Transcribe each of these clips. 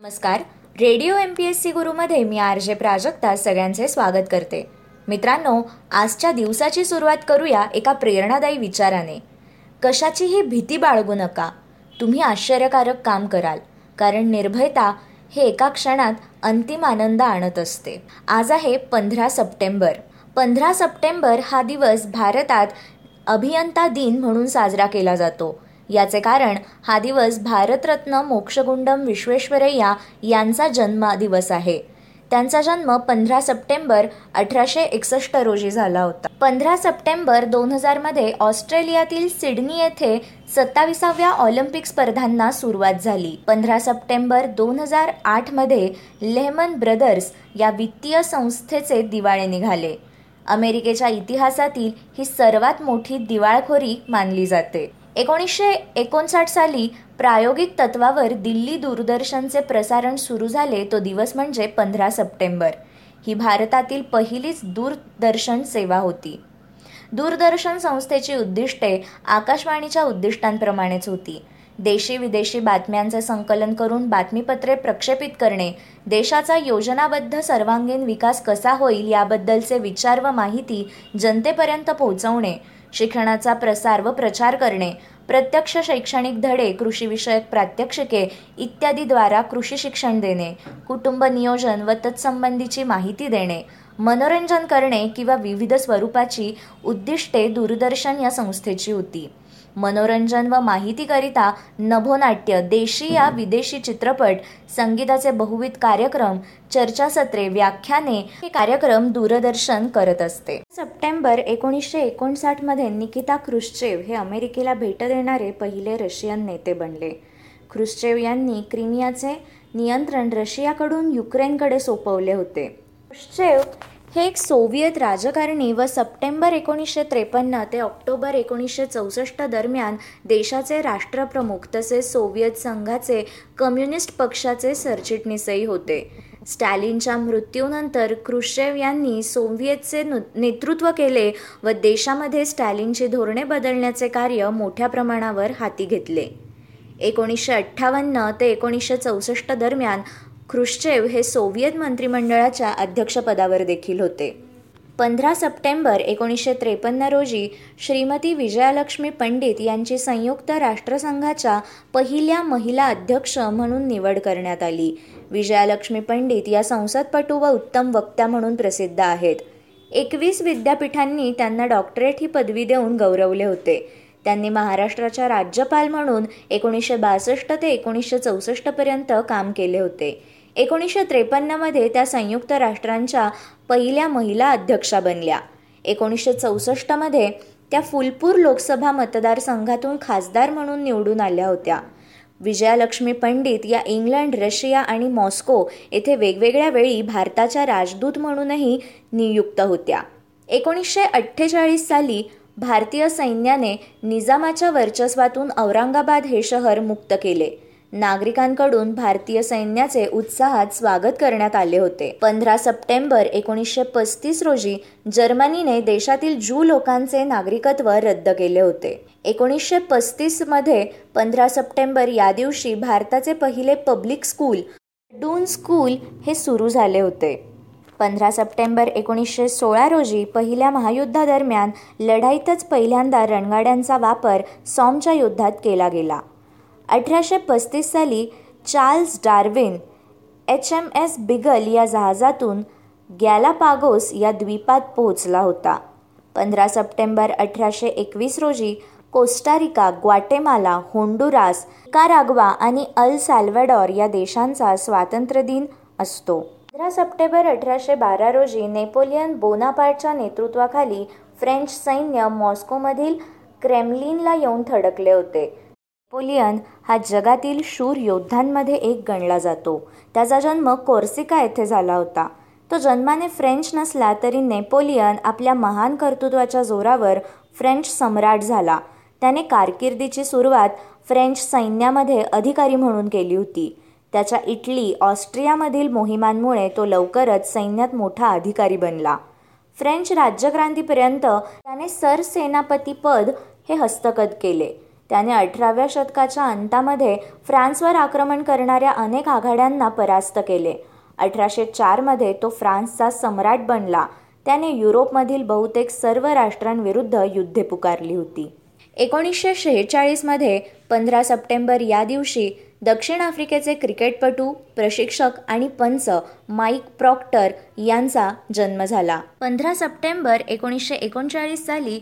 नमस्कार. Radio M P S C गुरुमध्ये मी R J Prajakta सगळ्यांचे स्वागत करते. मित्रांनो आजच्या दिवसाची सुरुवात करूया एका प्रेरणादायी विचाराने. कशाचीही भीती बाळगू नका. तुम्ही आश्चर्यकारक काम कराल कारण निर्भयता हे एका क्षणात अंतिम आनंद आणत असते. आज आहे पंधरा सप्टेंबर. पंधरा सप्टेंबर हा दिवस भारतात अभियंता दिन म्हणून साजरा केला जातो. याचे कारण हा दिवस भारतरत्न मोक्षगुंडम विश्वेश्वरय्या यांचा जन्मदिवस आहे. त्यांचा जन्म पंधरा सप्टेंबर अठराशे एकसष्ट रोजी झाला होता. पंधरा सप्टेंबर दोन हजारमध्ये ऑस्ट्रेलियातील सिडनी येथे सत्ताविसाव्या ऑलिम्पिक स्पर्धांना सुरुवात झाली. पंधरा सप्टेंबर दोन हजार आठमध्ये लेहमन ब्रदर्स या वित्तीय संस्थेचे दिवाळे निघाले. अमेरिकेच्या इतिहासातील ही सर्वात मोठी दिवाळखोरी मानली जाते. एकोणीसशे एकोणसाठ साली प्रायोगिक तत्वावर दिल्ली दूरदर्शनचे प्रसारण सुरू झाले तो दिवस म्हणजे पंधरा सप्टेंबर. ही भारतातील पहिलीच दूरदर्शन सेवा होती. दूरदर्शन संस्थेची उद्दिष्टे आकाशवाणीच्या उद्दिष्टांप्रमाणेच होती. देशी विदेशी बातम्यांचे संकलन करून बातमीपत्रे प्रक्षेपित करणे देशाचा योजनाबद्ध सर्वांगीण विकास कसा होईल याबद्दलचे विचार व माहिती जनतेपर्यंत पोहोचवणे शिक्षणाचा प्रसार व प्रचार करणे प्रत्यक्ष शैक्षणिक धडे कृषीविषयक प्रात्यक्षिके इत्यादीद्वारा कृषी शिक्षण देणे कुटुंब नियोजन व तत्संबंधीची माहिती देणे मनोरंजन करणे किंवा विविध स्वरूपाची उद्दिष्टे दूरदर्शन या संस्थेची होती. मनोरंजन व माहितीकरिता नभोनाट्य देशी या विदेशी चित्रपट संगीताचे बहुविध कार्यक्रम चर्चासत्रे व्याख्याने हे कार्यक्रम दूरदर्शन करत असते. सप्टेंबर एकोणीसशे एकोणसाठमध्ये निकिता क्रुश्चेव हे अमेरिकेला भेट देणारे पहिले रशियन नेते बनले. क्रुश्चेव यांनी क्रिमियाचे नियंत्रण रशियाकडून युक्रेनकडे सोपवले होते. क्रुश्चेव हे एक सोव्हिएत राजकारणी व सप्टेंबर एकोणीसशे त्रेपन्न ते ऑक्टोबर एकोणीसशे चौसष्ट दरम्यान देशाचे राष्ट्रप्रमुख तसेच सोव्हिएत संघाचे कम्युनिस्ट पक्षाचे सरचिटणीसही होते. स्टॅलिनच्या मृत्यूनंतर क्रुशेव यांनी सोव्हिएतचे नेतृत्व केले व देशामध्ये स्टॅलिनची धोरणे बदलण्याचे कार्य मोठ्या प्रमाणावर हाती घेतले. एकोणीसशे अठ्ठावन्न ते एकोणीसशे चौसष्ट दरम्यान ख्रुश्चेव हे सोव्हिएत मंत्रिमंडळाच्या अध्यक्षपदावर देखील होते. पंधरा सप्टेंबर एकोणीसशे त्रेपन्न रोजी श्रीमती विजयालक्ष्मी पंडित यांची संयुक्त राष्ट्रसंघाच्या पहिल्या महिला अध्यक्ष म्हणून निवड करण्यात आली. विजयालक्ष्मी पंडित या संसदपटू व उत्तम वक्त्या म्हणून प्रसिद्ध आहेत. एकवीस विद्यापीठांनी त्यांना डॉक्टरेट ही पदवी देऊन गौरवले होते. त्यांनी महाराष्ट्राच्या राज्यपाल म्हणून एकोणीसशे बासष्ट ते एकोणीसशे चौसष्टपर्यंत काम केले होते. एकोणीसशे त्रेपन्नमध्ये त्या संयुक्त राष्ट्रांच्या पहिल्या महिला अध्यक्षा बनल्या. एकोणीसशे चौसष्टमध्ये त्या फुलपूर लोकसभा मतदारसंघातून खासदार म्हणून निवडून आल्या होत्या. विजयालक्ष्मी पंडित या इंग्लंड रशिया आणि मॉस्को येथे वेगवेगळ्या वेळी भारताच्या राजदूत म्हणूनही नियुक्त होत्या. एकोणीसशे अठ्ठेचाळीस साली भारतीय सैन्याने निजामाच्या वर्चस्वातून औरंगाबाद हे शहर मुक्त केले. नागरिकांकडून भारतीय सैन्याचे उत्साहात स्वागत करण्यात आले होते. पंधरा सप्टेंबर एकोणीसशे पस्तीस रोजी जर्मनीने देशातील ज्यू लोकांचे नागरिकत्व रद्द केले होते. एकोणीसशे पस्तीसमध्ये पंधरा सप्टेंबर या दिवशी भारताचे पहिले पब्लिक स्कूल डून स्कूल हे सुरू झाले होते. पंधरा सप्टेंबर एकोणीसशे सोळा रोजी पहिल्या महायुद्धादरम्यान लढाईतच पहिल्यांदा रणगाड्यांचा वापर सॉमच्या युद्धात केला गेला. अठराशे पस्तीस साली Charles Darwin H M S Beagle या जहाजातून गॅलापागोस या द्वीपात पोहोचला होता. पंधरा सप्टेंबर अठराशे एकवीस रोजी कोस्टारिका ग्वाटेमाला होंडुरास कारागवा आणि अल साल्वाडॉर या देशांचा स्वातंत्र्य दिन असतो. पंधरा सप्टेंबर अठराशे बारा रोजी नेपोलियन बोनापार्टच्या नेतृत्वाखाली फ्रेंच सैन्य मॉस्कोमधील क्रेमलिनला येऊन थडकले होते. नेपोलियन हा जगातील शूर योद्ध्यांमध्ये एक गणला जातो. त्याचा जन्म कोर्सिका येथे झाला होता. तो जन्माने फ्रेंच नसला तरी नेपोलियन आपल्या महान कर्तृत्वाच्या जोरावर फ्रेंच सम्राट झाला. त्याने कारकिर्दीची सुरुवात फ्रेंच सैन्यामध्ये अधिकारी म्हणून केली होती. त्याच्या इटली ऑस्ट्रियामधील मोहिमांमुळे तो लवकरच सैन्यात मोठा अधिकारी बनला. फ्रेंच राज्यक्रांतीपर्यंत त्याने सरसेनापती पद हे हस्तगत केले. त्याने अठराव्या शतकाच्या अंतामध्ये फ्रान्सवर आक्रमण करणाऱ्या अनेक आघाड्यांना परास्त केले. अठराशे चारमध्ये तो फ्रान्सचा सम्राट बनला. त्याने युरोपमधील बहुतेक सर्व राष्ट्रांविरुद्ध युद्धे पुकारली होती. एकोणीसशे शेहेचाळीसमध्ये पंधरा सप्टेंबर या दिवशी दक्षिण आफ्रिकेचे क्रिकेटपटू प्रशिक्षक आणि पंच माईक प्रॉक्टर यांचा जन्म झाला. पंधरा सप्टेंबर एकोणीसशे एकोणचाळीस साली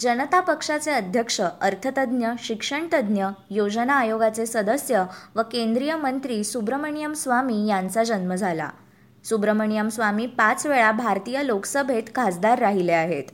जनता पक्षाचे अध्यक्ष अर्थतज्ज्ञ शिक्षणतज्ज्ञ योजना आयोगाचे सदस्य व केंद्रीय मंत्री सुब्रमण्यम स्वामी यांचा जन्म झाला. सुब्रमण्यम स्वामी पाच वेळा भारतीय लोकसभेत खासदार राहिले आहेत.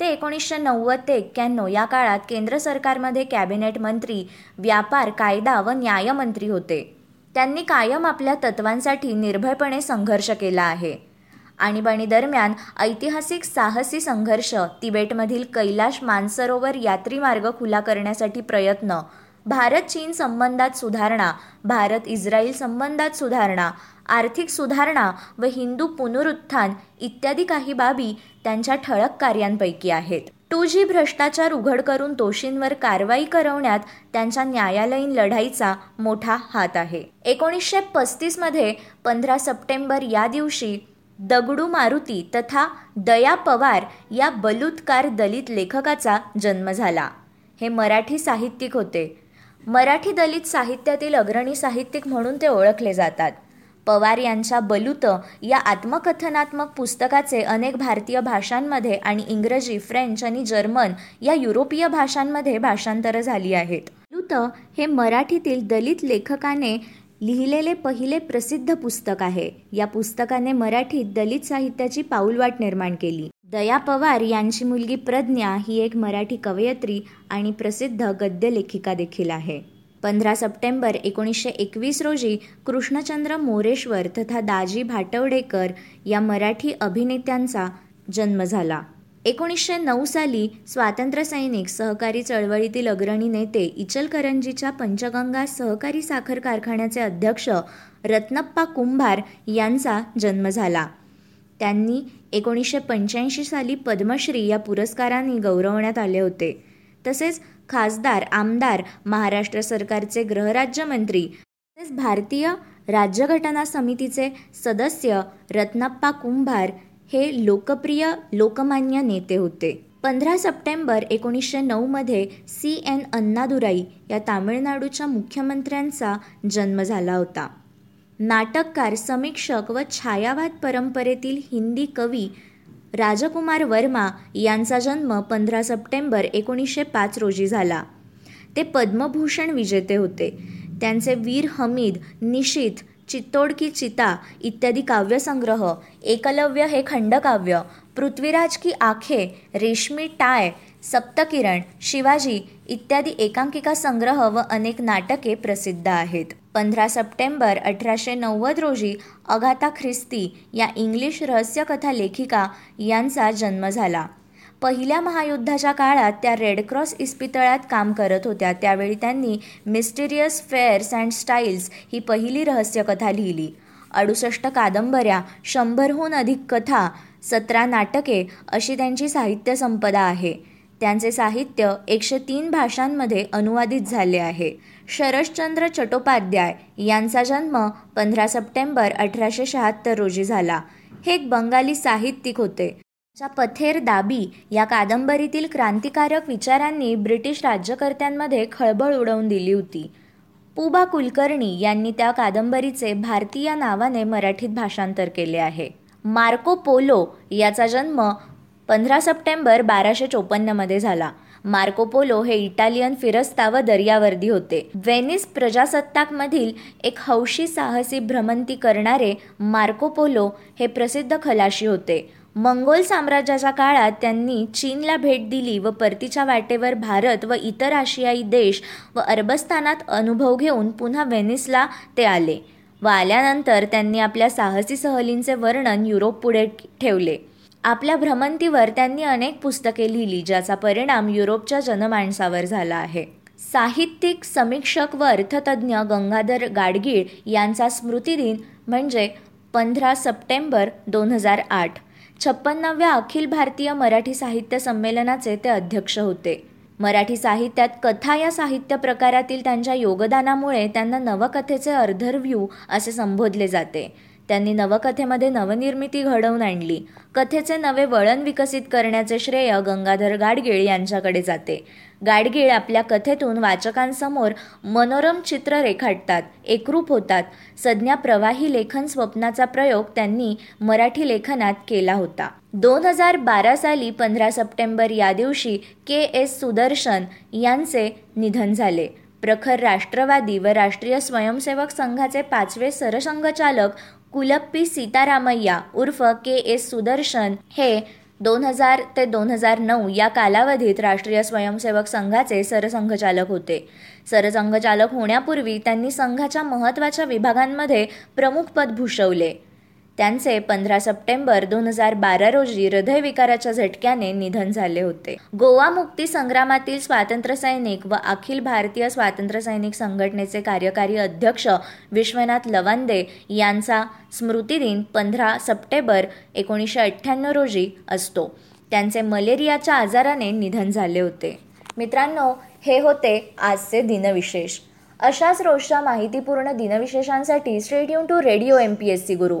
ते एकोणीसशे नव्वद ते एक्क्याण्णव या काळात केंद्र सरकारमध्ये कॅबिनेट मंत्री व्यापार कायदा व न्यायमंत्री होते. त्यांनी कायम आपल्या तत्वांसाठी निर्भयपणे संघर्ष केला आहे. आणीबाणी दरम्यान ऐतिहासिक साहसी संघर्ष तिबेटमधील कैलाश मानसरोवर यात्री मार्ग खुला करण्यासाठी प्रयत्न भारत चीन संबंधात सुधारणा भारत इस्रायल संबंधात सुधारणा आर्थिक सुधारणा व हिंदू पुनरुत्थान इत्यादी काही बाबी त्यांच्या ठळक कार्यांपैकी आहेत. टू जी भ्रष्टाचार उघड करून दोषींवर कारवाई करवण्यात त्यांच्या न्यायालयीन लढाईचा मोठा हात आहे. एकोणीसशे पस्तीसमध्ये पंधरा सप्टेंबर या दिवशी दगडू मारुती तथा दया पवार या बलुतकार दलित लेखकाचा जन्म झाला. हे मराठी साहित्यिक होते. मराठी दलित साहित्यातील अग्रणी साहित्यिक म्हणून ते ओळखले जातात. पवार यांच्या बलुत या आत्मकथनात्मक पुस्तकाचे अनेक भारतीय भाषांमध्ये आणि इंग्रजी फ्रेंच आणि जर्मन या युरोपीय भाषांमध्ये भाषांतरं झाली आहेत. बलुत हे मराठीतील दलित लेखकाने लिहिलेले पहिले प्रसिद्ध पुस्तक आहे. या पुस्तकाने मराठीत दलित साहित्याची पाऊलवाट निर्माण केली. दया पवार यांची मुलगी प्रज्ञा ही एक मराठी कवयित्री आणि प्रसिद्ध गद्य लेखिका देखील आहे. पंधरा सप्टेंबर एकोणीसशे एकवीस रोजी कृष्णचंद्र मोरेश्वर तथा दाजी भाटवडेकर या मराठी अभिनेत्यांचा जन्म झाला. एकोणीसशे नऊ साली स्वातंत्र्यसैनिक सहकारी चळवळीतील अग्रणी नेते इचलकरंजीच्या पंचगंगा सहकारी साखर कारखान्याचे अध्यक्ष रत्नप्पा कुंभार यांचा जन्म झाला. त्यांनी एकोणीसशे पंच्याऐंशी साली पद्मश्री या पुरस्काराने गौरवण्यात आले होते. तसेच खासदार आमदार महाराष्ट्र सरकारचे गृहराज्यमंत्री तसेच भारतीय राज्यघटना समितीचे सदस्य रत्नप्पा कुंभार हे लोकप्रिय लोकमान्य नेते होते. पंधरा सप्टेंबर एकोणीसशे नऊमध्ये सी एन अन्नादुराई या तामिळनाडूच्या मुख्यमंत्र्यांचा जन्म झाला होता. नाटककार समीक्षक व छायावाद परंपरेतील हिंदी कवी राजकुमार वर्मा यांचा जन्म पंधरा सप्टेंबर एकोणीसशे पाच रोजी झाला. ते पद्मभूषण विजेते होते. त्यांचे वीर हमीद निशित चित्तोड की चिता इत्यादी काव्यसंग्रह एकलव्य हे खंडकाव्य पृथ्वीराज की आखे रेशमी टाय सप्तकिरण शिवाजी इत्यादी एकांकिका संग्रह व अनेक नाटके प्रसिद्ध आहेत. पंधरा सप्टेंबर अठराशे नव्वद रोजी अगाथा ख्रिस्ती या इंग्लिश रहस्यकथा लेखिका यांचा जन्म झाला. पहिल्या महायुद्धाच्या काळात त्या रेडक्रॉस इस्पितळात काम करत होत्या. त्यावेळी त्यांनी मिस्टिरियस फेअर्स अँड स्टाईल्स ही पहिली रहस्यकथा लिहिली. अडुसष्ट कादंबऱ्या शंभरहून अधिक कथा सतरा नाटके अशी त्यांची साहित्य संपदा आहे. त्यांचे साहित्य एकशे तीन भाषांमध्ये अनुवादित झाले आहे. शरशचंद्र चट्टोपाध्याय यांचा जन्म पंधरा सप्टेंबर अठराशे शहात्तर रोजी झाला. हे एक बंगाली साहित्यिक होते. च्या पथेर दाबी या कादंबरीतील क्रांतिकारक विचारांनी ब्रिटिश राज्यकर्त्यांमध्ये खळबळ उडवून दिली होती. पुबा कुलकर्णी यांनी त्या कादंबरीचे भारतीय नावाने मराठीत भाषांतर केले आहे. मार्को पोलो याचा जन्म पंधरा सप्टेंबर बाराशे चोपन्नमध्ये झाला. मार्को पोलो हे इटालियन फिरस्ता व दर्यावर्दी होते. व्हेनिस प्रजासत्ताकमधील एक हौशी साहसी भ्रमंती करणारे मार्को पोलो हे प्रसिद्ध खलाशी होते. मंगोल साम्राज्याच्या काळात त्यांनी चीनला भेट दिली व परतीच्या वाटेवर भारत व इतर आशियाई देश व अरबस्थानात अनुभव घेऊन पुन्हा व्हेनिसला ते आले व आल्यानंतर त्यांनी आपल्या साहसी सहलींचे वर्णन युरोप पुढे ठेवले. आपल्या भ्रमंतीवर त्यांनी अनेक पुस्तके लिहिली ज्याचा परिणाम युरोपच्या जनमानसावर झाला आहे. साहित्यिक समीक्षक व अर्थतज्ञ गंगाधर गाडगीळ यांचा स्मृतिदिन म्हणजे पंधरा सप्टेंबर दोन हजार आठ. छप्पन्नाव्या अखिल भारतीय मराठी साहित्य संमेलनाचे ते अध्यक्ष होते. मराठी साहित्यात कथा या साहित्य प्रकारातील त्यांच्या योगदानामुळे त्यांना नवकथेचे अर्धरव्यू असे संबोधले जाते. त्यांनी नवकथेमध्ये नवनिर्मिती घडवून आणली. कथेचे नवे वळण विकसित करण्याचे श्रेय गंगाधर गाडगीळ यांच्याकडे जाते. गाडगीळ आपल्या कथेतून वाचकांसमोर मनोरम चित्र रेखाटतात एकरूप होतात. संज्ञा प्रवाही लेखन स्वप्नाचा प्रयोग त्यांनी मराठी लेखनात केला होता. दोन हजार बारा साली पंधरा सप्टेंबर या दिवशी के एस सुदर्शन यांचे निधन झाले. प्रखर राष्ट्रवादी व राष्ट्रीय स्वयंसेवक संघाचे पाचवे सरसंघचालक कुलप्पी सीतारामय्या उर्फ के एस सुदर्शन हे दोन हजार ते दोन हजार नऊ या कालावधीत राष्ट्रीय स्वयंसेवक संघाचे सरसंघचालक होते. सरसंघचालक होण्यापूर्वी त्यांनी संघाच्या महत्त्वाच्या विभागांमध्ये प्रमुख पद भूषवले. त्यांचे पंधरा सप्टेंबर दोन हजार बारा रोजी हृदयविकाराच्या झटक्याने निधन झाले होते. गोवा मुक्ती संग्रामातील स्वातंत्र्य सैनिक व अखिल भारतीय स्वातंत्र्य सैनिक संघटनेचे कार्यकारी अध्यक्ष विश्वनाथ लवांदे यांचा स्मृतिदिन पंधरा सप्टेंबर एकोणीसशे अठ्ठ्याण्णव रोजी असतो. त्यांचे मलेरियाच्या आजाराने निधन झाले होते. मित्रांनो हे होते आजचे दिनविशेष. अशाच रोजच्या माहितीपूर्ण दिनविशेषांसाठी stay tuned to radio M P S C Guru.